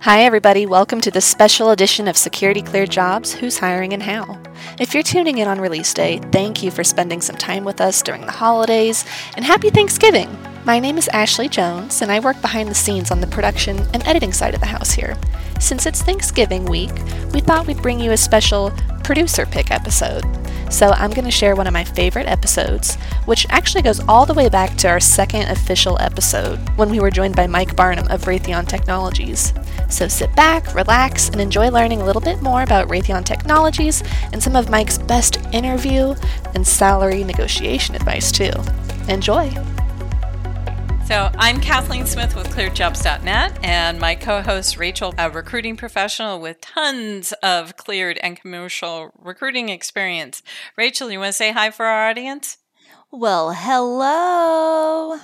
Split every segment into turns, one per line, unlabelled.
Hi, everybody. Welcome to this special edition of Security Cleared Jobs Who's Hiring and How. If you're tuning in on release day, thank you for spending some time with us during the holidays, and happy Thanksgiving! My name is Ashley Jones, and I work behind the scenes on the production and editing side of the house here. Since it's Thanksgiving week, we thought we'd bring you a special producer pick episode. So I'm going to share one of my favorite episodes, which actually goes all the way back to our second official episode when we were joined by Mike Barnum of Raytheon Technologies. So sit back, relax, and enjoy learning a little bit more about Raytheon Technologies and some of Mike's best interview and salary negotiation advice, too. Enjoy!
So, I'm Kathleen Smith with ClearedJobs.net, and my co host Rachel, a recruiting professional with tons of cleared and commercial recruiting experience. Rachel, you want to say hi for our audience?
Well, hello.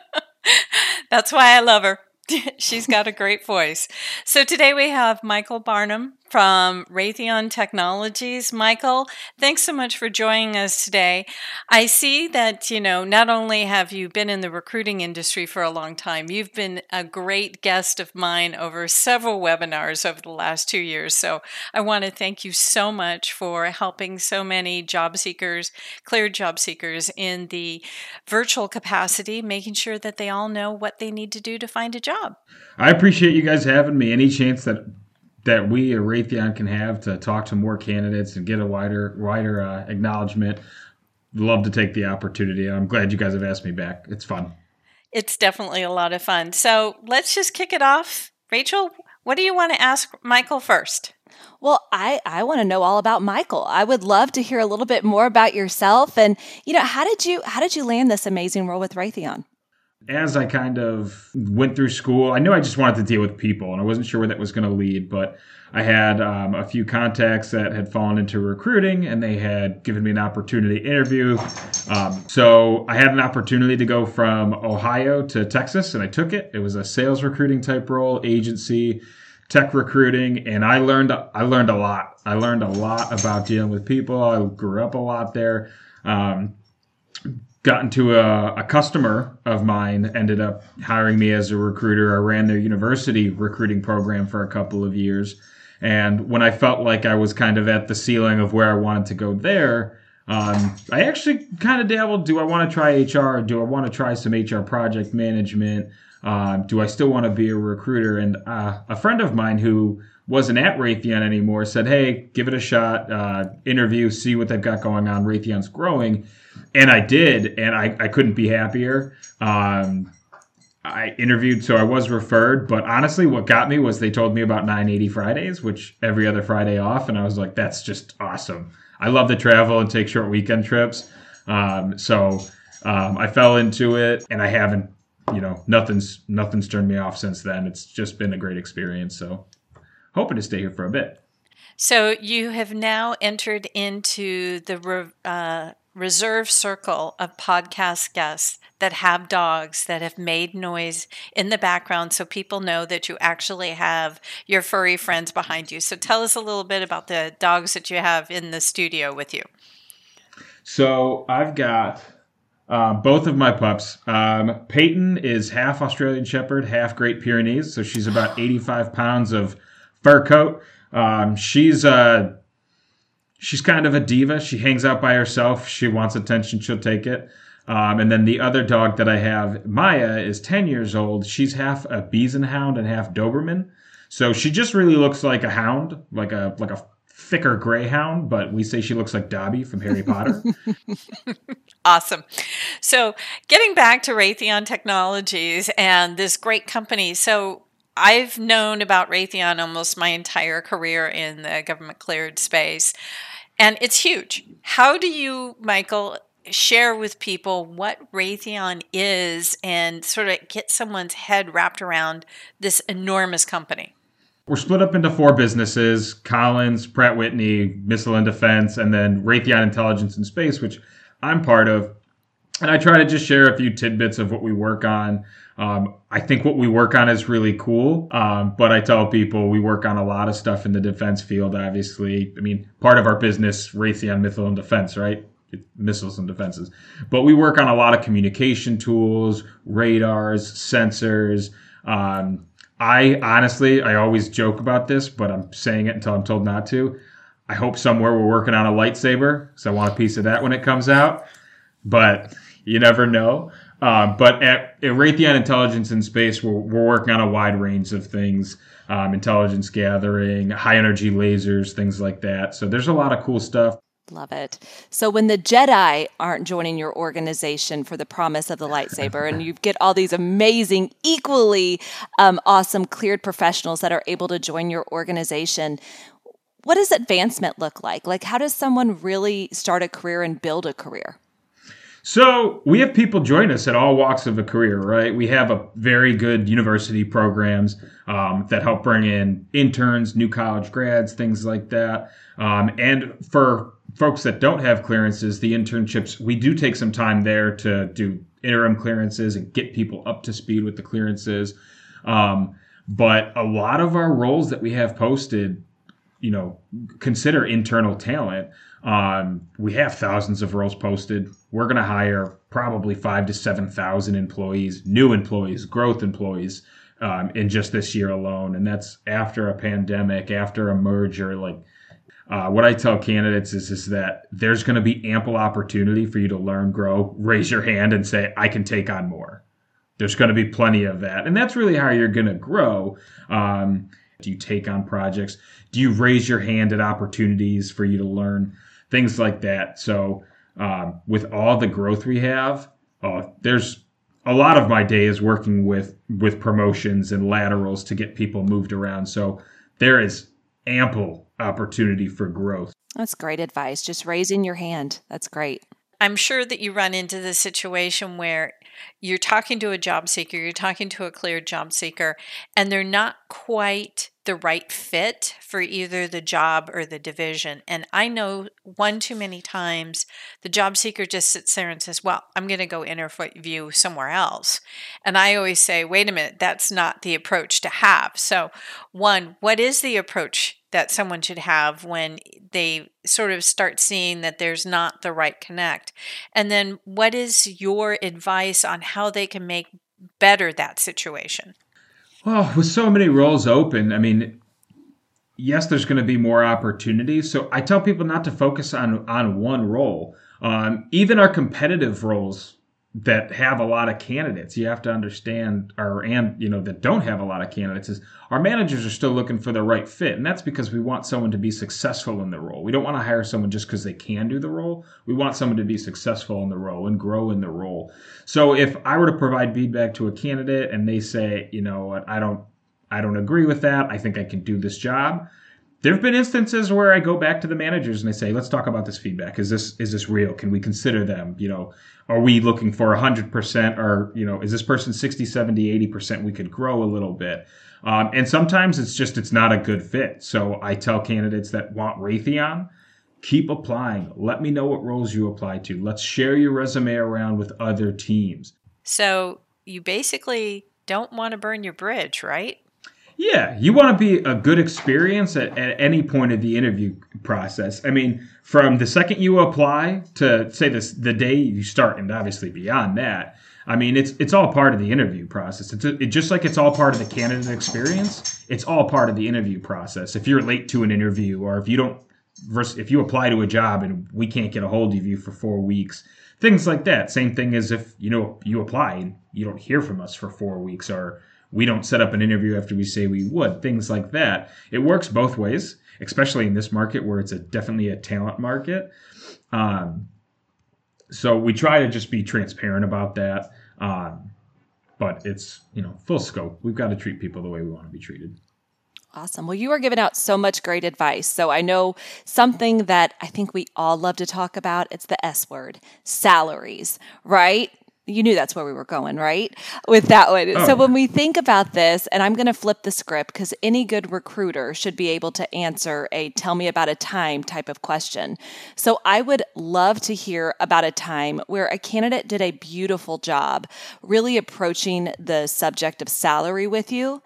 That's why I love her. She's got a great voice. So today we have Michael Barnum from Raytheon Technologies. Michael, thanks so much for joining us today. I see that, you know, not only have you been in the recruiting industry for a long time, you've been a great guest of mine over several webinars over the last two years. So I want to thank you so much for helping so many job seekers, cleared job seekers in the virtual capacity, making sure that they all know what they need to do to find a job.
I appreciate you guys having me. Any chance that that we at Raytheon can have to talk to more candidates and get a wider wider uh, acknowledgement. Love to take the opportunity. I'm glad you guys have asked me back. It's fun.
It's definitely a lot of fun. So let's just kick it off. Rachel, what do you want to ask Michael first?
Well, I, I want to know all about Michael. I would love to hear a little bit more about yourself and you know how did you how did you land this amazing role with Raytheon?
As I kind of went through school, I knew I just wanted to deal with people, and I wasn't sure where that was going to lead. But I had um, a few contacts that had fallen into recruiting, and they had given me an opportunity to interview. Um, so I had an opportunity to go from Ohio to Texas, and I took it. It was a sales recruiting type role, agency, tech recruiting, and I learned I learned a lot. I learned a lot about dealing with people. I grew up a lot there. Um, got into a, a, customer of mine ended up hiring me as a recruiter. I ran their university recruiting program for a couple of years. And when i felt like i was kind of at the ceiling of where i wanted to go there um, i actually kind of dabbled. Do i want to try hr do i want to try some hr project management? Uh, do i still want to be a recruiter? And uh, a friend of mine who wasn't at Raytheon anymore said, "Hey, give it a shot. Uh, interview, see what they've got going on. Raytheon's growing." and I did, and I, I couldn't be happier. Um, I interviewed, so I was referred, but honestly, what got me was they told me about 980 Fridays, which every other Friday off, and I was like, that's just awesome. I love to travel and take short weekend trips. Um, so um, I fell into it, and I haven't, you know, nothing's nothing's turned me off since then. It's just been a great experience. So hoping to stay here for a bit.
So you have now entered into the uh, reserve circle of podcast guests that have dogs that have made noise in the background so people know that you actually have your furry friends behind you. So tell us a little bit about the dogs that you have in the studio with you.
So I've got uh, both of my pups. Um, Peyton is half Australian Shepherd, half Great Pyrenees. So she's about 85 pounds of fur coat. Um, she's uh, she's kind of a diva. She hangs out by herself. She wants attention, she'll take it. Um, and then the other dog that I have, Maya, is 10 years old. She's half a Hound and half Doberman. So she just really looks like a hound, like a like a thicker greyhound, but we say she looks like Dobby from Harry Potter.
awesome. So, getting back to Raytheon Technologies and this great company. So, I've known about Raytheon almost my entire career in the government cleared space and it's huge. How do you, Michael, share with people what Raytheon is and sort of get someone's head wrapped around this enormous company?
We're split up into four businesses Collins, Pratt Whitney, Missile and Defense, and then Raytheon Intelligence and Space, which I'm part of. And I try to just share a few tidbits of what we work on. Um, I think what we work on is really cool, um, but I tell people we work on a lot of stuff in the defense field. Obviously, I mean, part of our business, Raytheon Missile and Defense, right? missiles and defenses. But we work on a lot of communication tools, radars, sensors, um, I honestly, I always joke about this, but I'm saying it until I'm told not to. I hope somewhere we're working on a lightsaber, because I want a piece of that when it comes out. But you never know. Um, but at, at, Raytheon Intelligence and Space, we're, we're, working on a wide range of things um, intelligence gathering, high energy lasers, things like that. So there's a lot of cool stuff.
Love it. So when the Jedi aren't joining your organization for the promise of the lightsaber, and you get all these amazing, equally um, awesome cleared professionals that are able to join your organization, what does advancement look like? Like, how does someone really start a career and build a career?
So we have people join us at all walks of a career, right? We have a very good university programs um, that help bring in interns, new college grads, things like that. Um, and for folks that don't have clearances, the internships, we do take some time there to do interim clearances and get people up to speed with the clearances. Um, but a lot of our roles that we have posted, you know, consider internal talent. Um, we have thousands of roles posted. We're going to hire probably five to 7,000 employees, new employees, growth employees um, in just this year alone. And that's after a pandemic, after a merger. Like, uh, what I tell candidates is, is that there's going to be ample opportunity for you to learn, grow, raise your hand, and say, I can take on more. There's going to be plenty of that. And that's really how you're going to grow. Um, do you take on projects? Do you raise your hand at opportunities for you to learn? Things like that. So, um, with all the growth we have, uh, there's a lot of my day is working with with promotions and laterals to get people moved around. So there is ample opportunity for growth.
That's great advice. Just raising your hand. That's great.
I'm sure that you run into the situation where you're talking to a job seeker, you're talking to a cleared job seeker, and they're not quite the right fit for either the job or the division. And I know one too many times the job seeker just sits there and says, Well, I'm going to go interview somewhere else. And I always say, Wait a minute, that's not the approach to have. So, one, what is the approach that someone should have when they sort of start seeing that there's not the right connect? And then what is your advice on how they can make better that situation?
Well, with so many roles open, I mean, yes, there's going to be more opportunities. So I tell people not to focus on on one role. Um, even our competitive roles that have a lot of candidates. You have to understand or and you know that don't have a lot of candidates is our managers are still looking for the right fit. And that's because we want someone to be successful in the role. We don't want to hire someone just because they can do the role. We want someone to be successful in the role and grow in the role. So if i were to provide feedback to a candidate and they say you know what? I don't i don't agree with that. I think i can do this job there have been instances where I go back to the managers and I say, "Let's talk about this feedback. Is this is this real? Can we consider them? You know, are we looking for 100% or, you know, is this person 60, 70, 80%? We could grow a little bit." Um, and sometimes it's just it's not a good fit. So I tell candidates that want Raytheon, keep applying. Let me know what roles you apply to. Let's share your resume around with other teams.
So you basically don't want to burn your bridge, right?
Yeah, you want to be a good experience at, at any point of the interview process. I mean, from the second you apply to say this the day you start, and obviously beyond that. I mean, it's it's all part of the interview process. It's a, it, just like it's all part of the candidate experience. It's all part of the interview process. If you're late to an interview, or if you don't, if you apply to a job and we can't get a hold of you for four weeks, things like that. Same thing as if you know you apply and you don't hear from us for four weeks, or we don't set up an interview after we say we would, things like that. It works both ways, especially in this market where it's a definitely a talent market. Um, so we try to just be transparent about that. Um, but it's you know full scope. We've got to treat people the way we want to be treated.
Awesome. Well, you are giving out so much great advice. So I know something that I think we all love to talk about. It's the S word, salaries, right? You knew that's where we were going, right? With that one. Oh. So when we think about this, and I'm going to flip the script because any good recruiter should be able to answer a tell me about a time type of question. So I would love to hear about a time where a candidate did a beautiful job really approaching the subject of salary with you.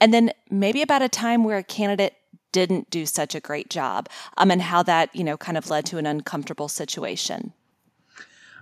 And then maybe about a time where a candidate didn't do such a great job um, and how that, you know, kind of led to an uncomfortable situation.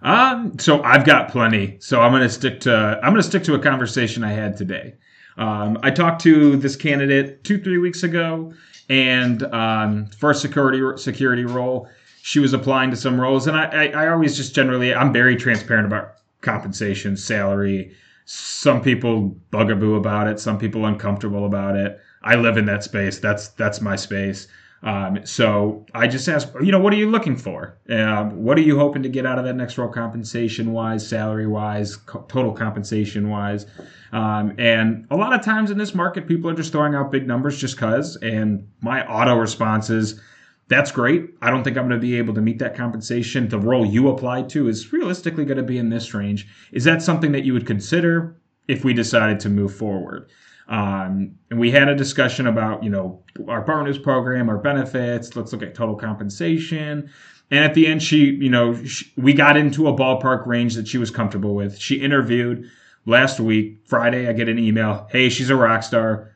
Um, so I've got plenty. So I'm gonna stick to I'm gonna stick to a conversation I had today. Um, I talked to this candidate two, three weeks ago, and um, for a security security role, she was applying to some roles, and I, I, I always just generally I'm very transparent about compensation, salary. Some people bugaboo about it, some people uncomfortable about it. I live in that space. That's that's my space. Um, so I just ask, you know, what are you looking for? Um, what are you hoping to get out of that next role, compensation wise, salary wise, co- total compensation wise? Um, and a lot of times in this market, people are just throwing out big numbers just cause. And my auto response is, that's great. I don't think I'm going to be able to meet that compensation. The role you applied to is realistically going to be in this range. Is that something that you would consider if we decided to move forward? Um, and we had a discussion about, you know, our bonus program, our benefits. Let's look at total compensation. And at the end, she, you know, she, we got into a ballpark range that she was comfortable with. She interviewed last week, Friday. I get an email. Hey, she's a rock star.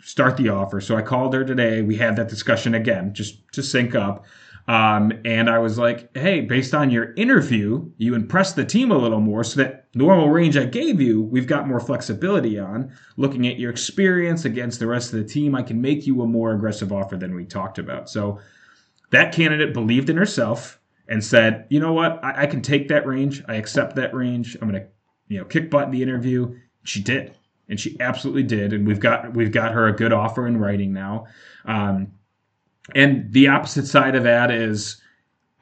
Start the offer. So I called her today. We had that discussion again, just to sync up. Um, and I was like, hey, based on your interview, you impressed the team a little more. So that normal range I gave you, we've got more flexibility on. Looking at your experience against the rest of the team, I can make you a more aggressive offer than we talked about. So that candidate believed in herself and said, you know what, I, I can take that range. I accept that range. I'm going to, you know, kick butt in the interview. She did. And she absolutely did, and we've got we've got her a good offer in writing now. Um, and the opposite side of that is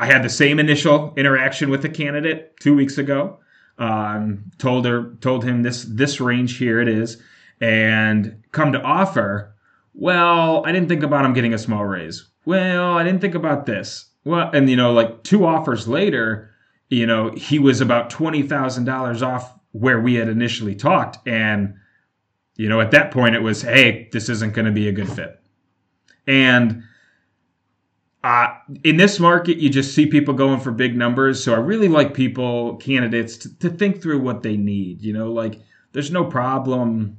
I had the same initial interaction with the candidate two weeks ago. Um, told her, told him this this range here it is, and come to offer. Well, I didn't think about him getting a small raise. Well, I didn't think about this. Well, and you know, like two offers later, you know, he was about twenty thousand dollars off where we had initially talked, and you know, at that point, it was, hey, this isn't going to be a good fit, and uh, in this market, you just see people going for big numbers. So I really like people, candidates, to, to think through what they need. You know, like there's no problem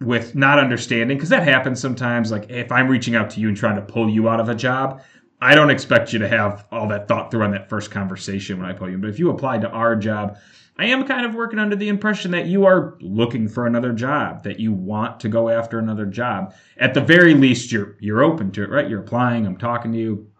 with not understanding because that happens sometimes. Like if I'm reaching out to you and trying to pull you out of a job, I don't expect you to have all that thought through on that first conversation when I pull you. But if you applied to our job, I am kind of working under the impression that you are looking for another job, that you want to go after another job. At the very least, you're you're open to it, right? You're applying. I'm talking to you.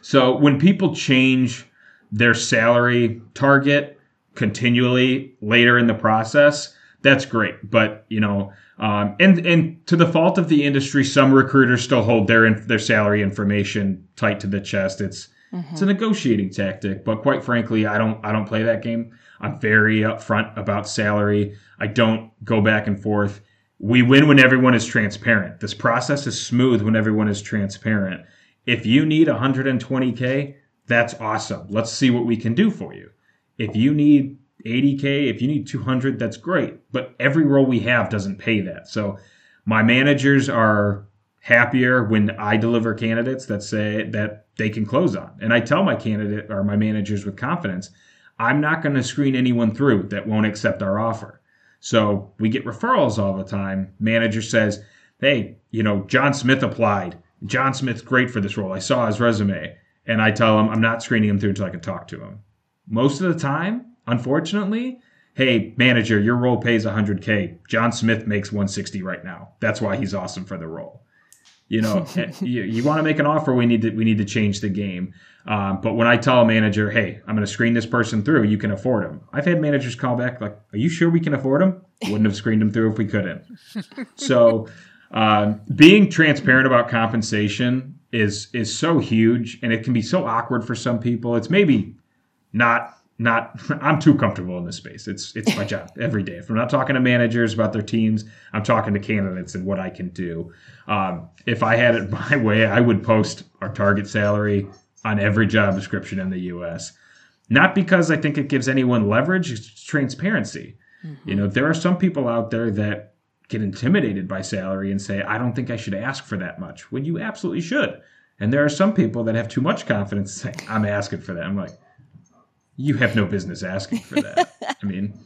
So when people change their salary target continually later in the process, that's great. But you know, um, and and to the fault of the industry, some recruiters still hold their their salary information tight to the chest. It's mm-hmm. it's a negotiating tactic, but quite frankly, I don't I don't play that game. I'm very upfront about salary. I don't go back and forth. We win when everyone is transparent. This process is smooth when everyone is transparent. If you need 120K, that's awesome. Let's see what we can do for you. If you need 80K, if you need 200, that's great. But every role we have doesn't pay that. So my managers are happier when I deliver candidates that say that they can close on. And I tell my candidate or my managers with confidence, I'm not going to screen anyone through that won't accept our offer. So we get referrals all the time. Manager says, Hey, you know, John Smith applied. John Smith's great for this role. I saw his resume. And I tell him I'm not screening him through until I can talk to him. Most of the time, unfortunately, hey, manager, your role pays 100K. John Smith makes 160 right now. That's why he's awesome for the role. You know, you, you want to make an offer, we need to we need to change the game. Um, but when I tell a manager, hey, I'm going to screen this person through, you can afford them. I've had managers call back like, are you sure we can afford them? Wouldn't have screened them through if we couldn't. so uh, being transparent about compensation is is so huge, and it can be so awkward for some people. It's maybe not not I'm too comfortable in this space. It's it's my job every day. If I'm not talking to managers about their teams, I'm talking to candidates and what I can do. Um, if I had it my way, I would post our target salary on every job description in the US. Not because I think it gives anyone leverage, it's transparency. Mm-hmm. You know, there are some people out there that get intimidated by salary and say, I don't think I should ask for that much, when you absolutely should. And there are some people that have too much confidence saying, I'm asking for that. I'm like, you have no business asking for that. I mean,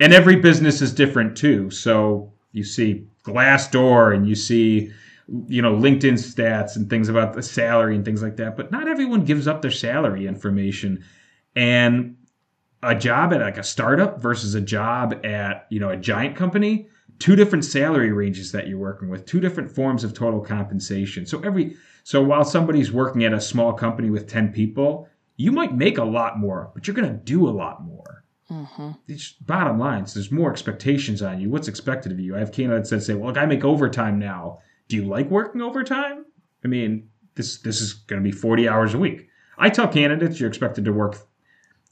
and every business is different too. So you see Glassdoor and you see you know linkedin stats and things about the salary and things like that but not everyone gives up their salary information and a job at like a startup versus a job at you know a giant company two different salary ranges that you're working with, two different forms of total compensation. So every so while somebody's working at a small company with 10 people, you might make a lot more, but you're going to do a lot more. Mm-hmm. It's bottom lines, there's more expectations on you. What's expected of you? I have candidates that say, "Well, look, I make overtime now. Do you like working overtime?" I mean, this this is going to be 40 hours a week. I tell candidates you're expected to work,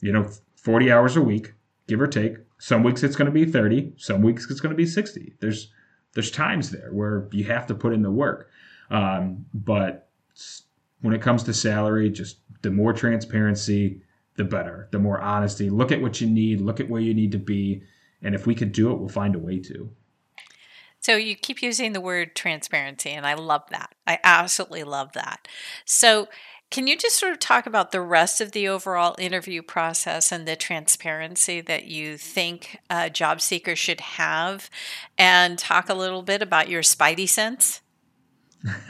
you know, 40 hours a week, give or take. Some weeks it's going to be 30. Some weeks it's going to be 60. There's there's times there where you have to put in the work. Um, but when it comes to salary, just the more transparency, the better. The more honesty. Look at what you need, look at where you need to be. And if we could do it, we'll find a way to.
So you keep using the word transparency, and I love that. I absolutely love that. So, can you just sort of talk about the rest of the overall interview process and the transparency that you think a job seeker should have, and talk a little bit about your spidey sense?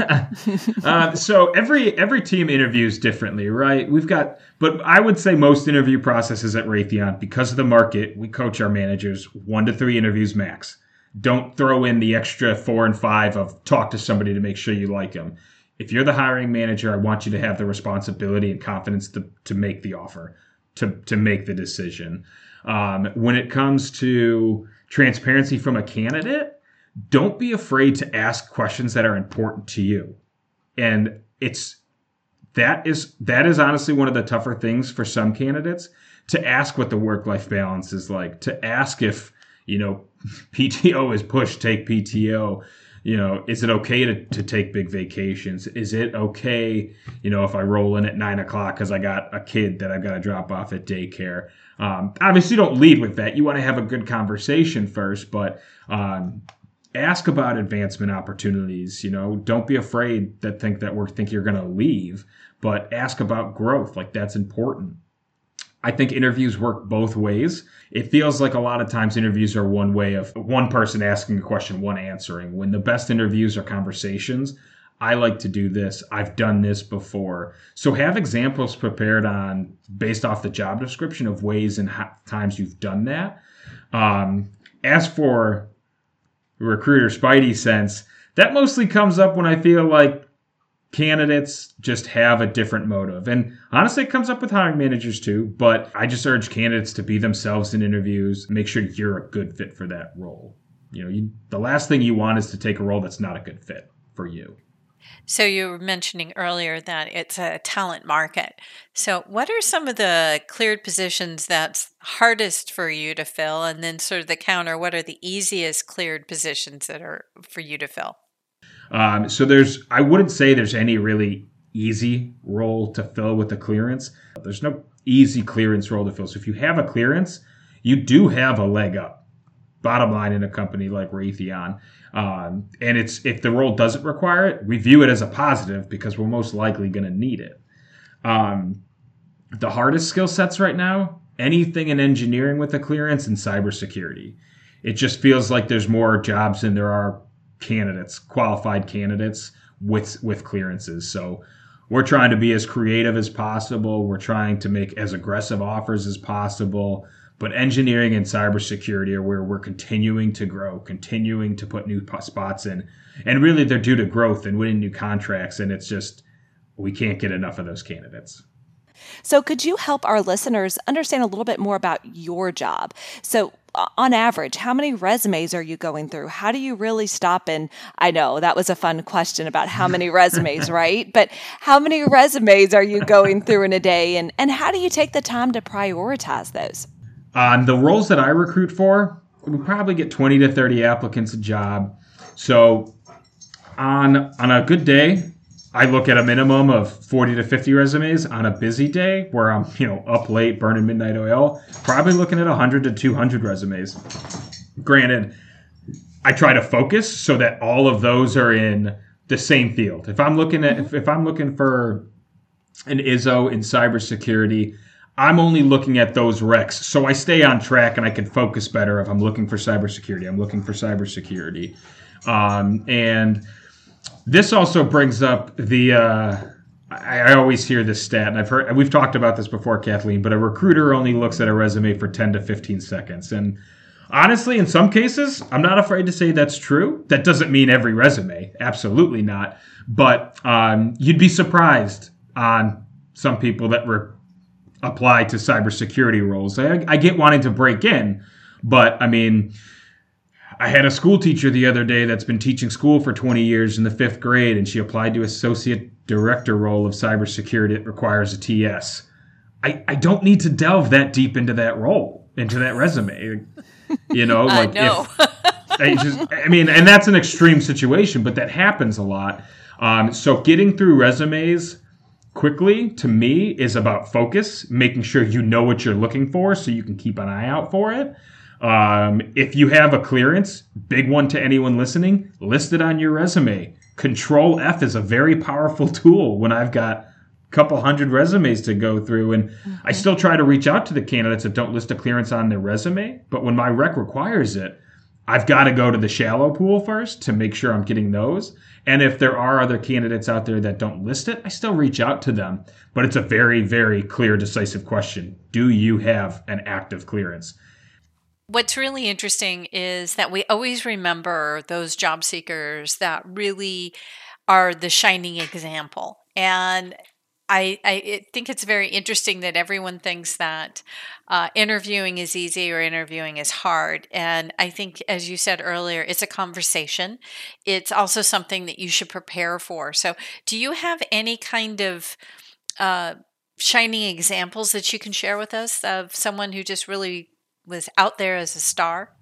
uh, so every every team interviews differently, right? We've got, but I would say most interview processes at Raytheon, because of the market, we coach our managers one to three interviews max. Don't throw in the extra four and five of talk to somebody to make sure you like them. If you're the hiring manager, I want you to have the responsibility and confidence to to make the offer, to to make the decision. Um, when it comes to transparency from a candidate don't be afraid to ask questions that are important to you. And it's that is that is honestly one of the tougher things for some candidates to ask what the work life balance is like, to ask if, you know, PTO is push, take PTO. You know, is it okay to, to take big vacations? Is it okay, you know, if I roll in at nine o'clock because I got a kid that I've got to drop off at daycare? Um, obviously, don't lead with that. You want to have a good conversation first, but um, ask about advancement opportunities. You know, don't be afraid that think that we're think you're going to leave, but ask about growth. Like that's important. I think interviews work both ways. It feels like a lot of times interviews are one way of one person asking a question, one answering. When the best interviews are conversations, I like to do this. I've done this before. So have examples prepared on based off the job description of ways and times you've done that. Um, ask for recruiter spidey sense, that mostly comes up when I feel like candidates just have a different motive. And honestly, it comes up with hiring managers too. But I just urge candidates to be themselves in interviews, make sure you're a good fit for that role. You know, you, the last thing you want is to take a role that's not a good fit for you.
So you were mentioning earlier that it's a talent market. So what are some of the cleared positions that's hardest for you to fill and then sort of the counter what are the easiest cleared positions that are for you to fill?
Um, so there's I wouldn't say there's any really easy role to fill with the clearance. There's no easy clearance role to fill. So if you have a clearance, you do have a leg up. Bottom line in a company like Raytheon. Um, and it's if the role doesn't require it, we view it as a positive because we're most likely going to need it. Um, the hardest skill sets right now, anything in engineering with a clearance and cybersecurity. It just feels like there's more jobs than there are candidates, qualified candidates with with clearances. So we're trying to be as creative as possible. We're trying to make as aggressive offers as possible. But engineering and cybersecurity are where we're continuing to grow, continuing to put new spots in. And really, they're due to growth and winning new contracts. And it's just, we can't get enough of those candidates.
So, could you help our listeners understand a little bit more about your job? So, on average, how many resumes are you going through? How do you really stop and I know that was a fun question about how many resumes, right? But how many resumes are you going through in a day and and how do you take the time to prioritize those?
On the roles that I recruit for, we probably get 20 to 30 applicants a job. So on on a good day, I look at a minimum of 40 to 50 resumes on a busy day where I'm, you know, up late burning midnight oil, probably looking at 100 to 200 resumes. Granted, I try to focus so that all of those are in the same field. If I'm looking at if, if I'm looking for an ISO in cybersecurity, I'm only looking at those recs. So I stay on track and I can focus better if I'm looking for cybersecurity. I'm looking for cybersecurity. Um, and this also brings up the. Uh, I, I, always hear this stat, and I've heard we've talked about this before, Kathleen. But a recruiter only looks at a resume for 10 to 15 seconds, and honestly, in some cases, I'm not afraid to say that's true. That doesn't mean every resume, absolutely not. But um, you'd be surprised on some people that were apply to cybersecurity roles. I, I get wanting to break in, but I mean, I had a school teacher the other day that's been teaching school for 20 years in the fifth grade, and she applied to associate director role of cybersecurity. It requires a TS. I, I don't need to delve that deep into that role, into that resume. You know, like if I just, I mean, and that's an extreme situation, but that happens a lot. Um, so getting through resumes quickly to me is about focus, making sure you know what you're looking for so you can keep an eye out for it. Um, if you have a clearance, big one to anyone listening, list it on your resume. Control F is a very powerful tool when I've got a couple hundred resumes to go through. And I still try to reach out to the candidates that don't list a clearance on their resume. But when my rec requires it, I've got to go to the shallow pool first to make sure I'm getting those. And if there are other candidates out there that don't list it, I still reach out to them. But it's a very, very clear, decisive question. Do you have an active clearance?
What's really interesting is that we always remember those job seekers that really are the shining example. And I, I think it's very interesting that everyone thinks that uh, interviewing is easy or interviewing is hard. And I think, as you said earlier, it's a conversation. It's also something that you should prepare for. So, do you have any kind of uh, shining examples that you can share with us of someone who just really was out there as a star?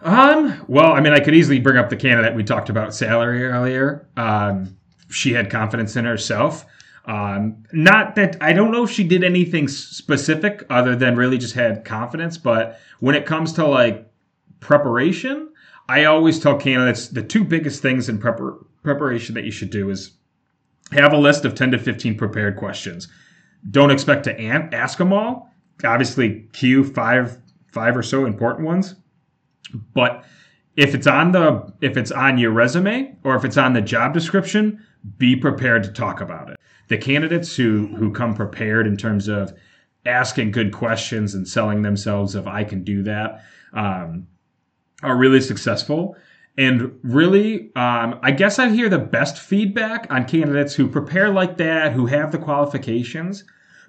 Um, well, I mean, I could easily bring up the candidate we talked about salary earlier. Um, she had confidence in herself. Um, not that I don't know if she did anything specific other than really just had confidence, but when it comes to like preparation, I always tell candidates the two biggest things in prepar- preparation that you should do is have a list of 10 to 15 prepared questions. Don't expect to an- ask them all. Obviously, cue five five or so important ones. But if it's on the if it's on your resume or if it's on the job description, be prepared to talk about it. The candidates who who come prepared in terms of asking good questions and selling themselves of I can do that um, are really successful. And really, um, I guess I hear the best feedback on candidates who prepare like that, who have the qualifications,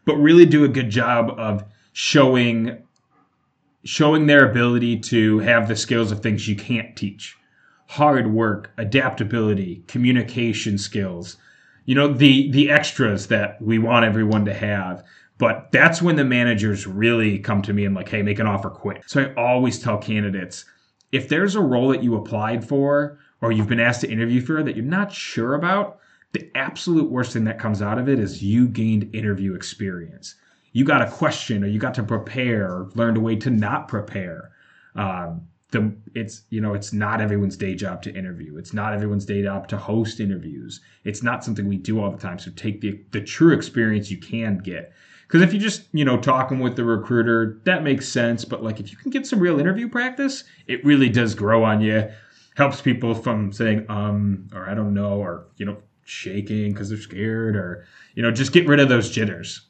but really do a good job of showing showing their ability to have the skills of things you can't teach. Hard work adaptability communication skills. You know the the extras that we want everyone to have. But that's when the managers really come to me and like hey make an offer quick. So i always tell candidates if there's a role that you applied for or you've been asked to interview for that you're not sure about the absolute worst thing that comes out of it is you gained interview experience you got a question or you got to prepare or learned a way to not prepare. Um, the it's you know it's not everyone's day job to interview. It's not everyone's day job to host interviews. It's not something we do all the time. So take the the true experience you can get. Because if you just you know talking with the recruiter that makes sense. But like if you can get some real interview practice it really does grow on you. Helps people from saying um or i don't know or you know shaking because they're scared or you know just get rid of those jitters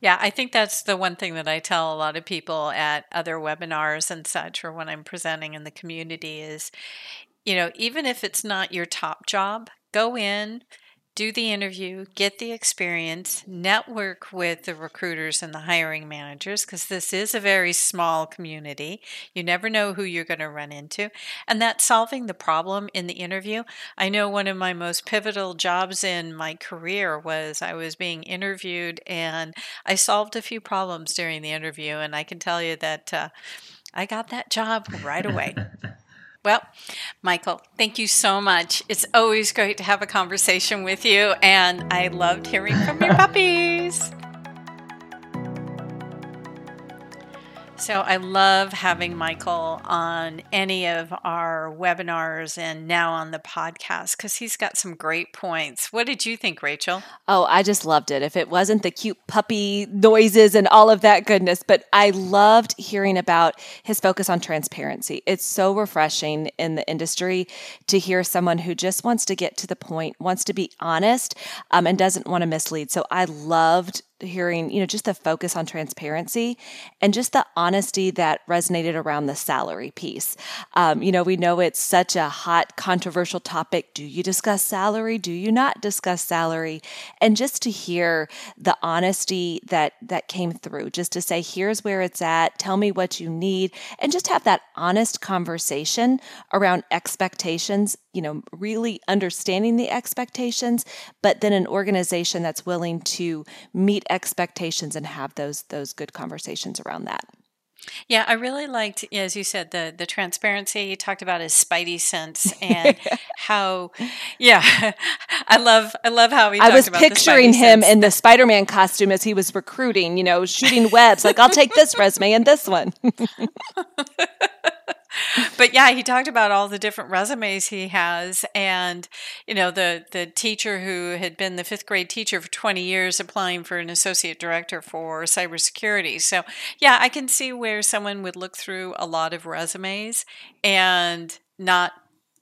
Yeah, I think that's the one thing that I tell a lot of people at other webinars and such, or when I'm presenting in the community is, you know, even if it's not your top job, go in, do the interview, get the experience, network with the recruiters and the hiring managers, because this is a very small community. You never know who you're going to run into. And that solving the problem in the interview. I know one of my most pivotal jobs in my career was I was being interviewed and I solved a few problems during the interview. And I can tell you that uh, I got that job right away. Well, Michael, thank you so much. It's always great to have a conversation with you, and I loved hearing from your puppies. So, I love having Michael on any of our webinars and now on the podcast because he's got some great points. What did you think, Rachel?
Oh, I just loved it. If it wasn't the cute puppy noises and all of that goodness, but I loved hearing about his focus on transparency. It's so refreshing in the industry to hear someone who just wants to get to the point, wants to be honest, um, and doesn't want to mislead. So I loved hearing, you know, just the focus on transparency and just the honesty that resonated around the salary piece. Um, you know, we know it's such a hot, controversial topic. Do you discuss salary? Do you not discuss salary? And just to hear the honesty that that came through, just to say, here's where it's at. Tell me what you need, and just have that honest conversation around expectations. You know, really understanding the expectations, but then an organization that's willing to meet expectations and have those those good conversations around that.
Yeah, I really liked, as you said, the the transparency. You talked about his spidey sense and how, yeah, I love I love how he.
I was picturing him in the Spider Man costume as he was recruiting. You know, shooting webs. Like, I'll take this resume and this one.
but yeah, he talked about all the different resumes he has, and you know the the teacher who had been the fifth grade teacher for twenty years applying for an associate director for cybersecurity. So yeah, I can see where someone would look through a lot of resumes and not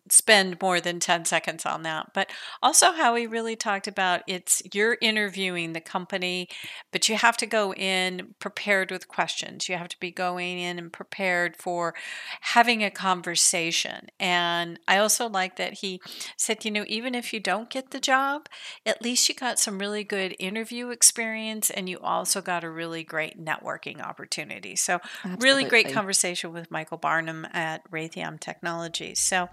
spend more than 10 seconds on that. But also, how he really talked about it's you're interviewing the company, but you have to go in prepared with questions. You have to be going in and prepared for having a conversation. And I also like that he said, you know, even if you don't get the job, at least you got some really good interview experience and you also got a really great networking opportunity. So, Absolutely. really great conversation with Michael Barnum at Raytheon Technologies. So,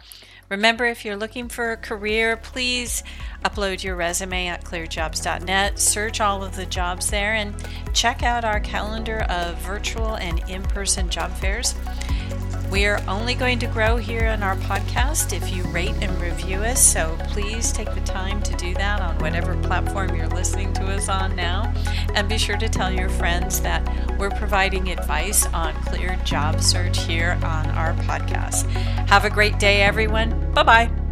Remember, if you're looking for a career, please upload your resume at clearedjobs.net, search all of the jobs there, and check out our calendar of virtual and in person job fairs. We are only going to grow here on our podcast if you rate and review us. So please take the time to do that on whatever platform you're listening to us on now. And be sure to tell your friends that we're providing advice on clear job search here on our podcast. Have a great day, everyone. Bye bye.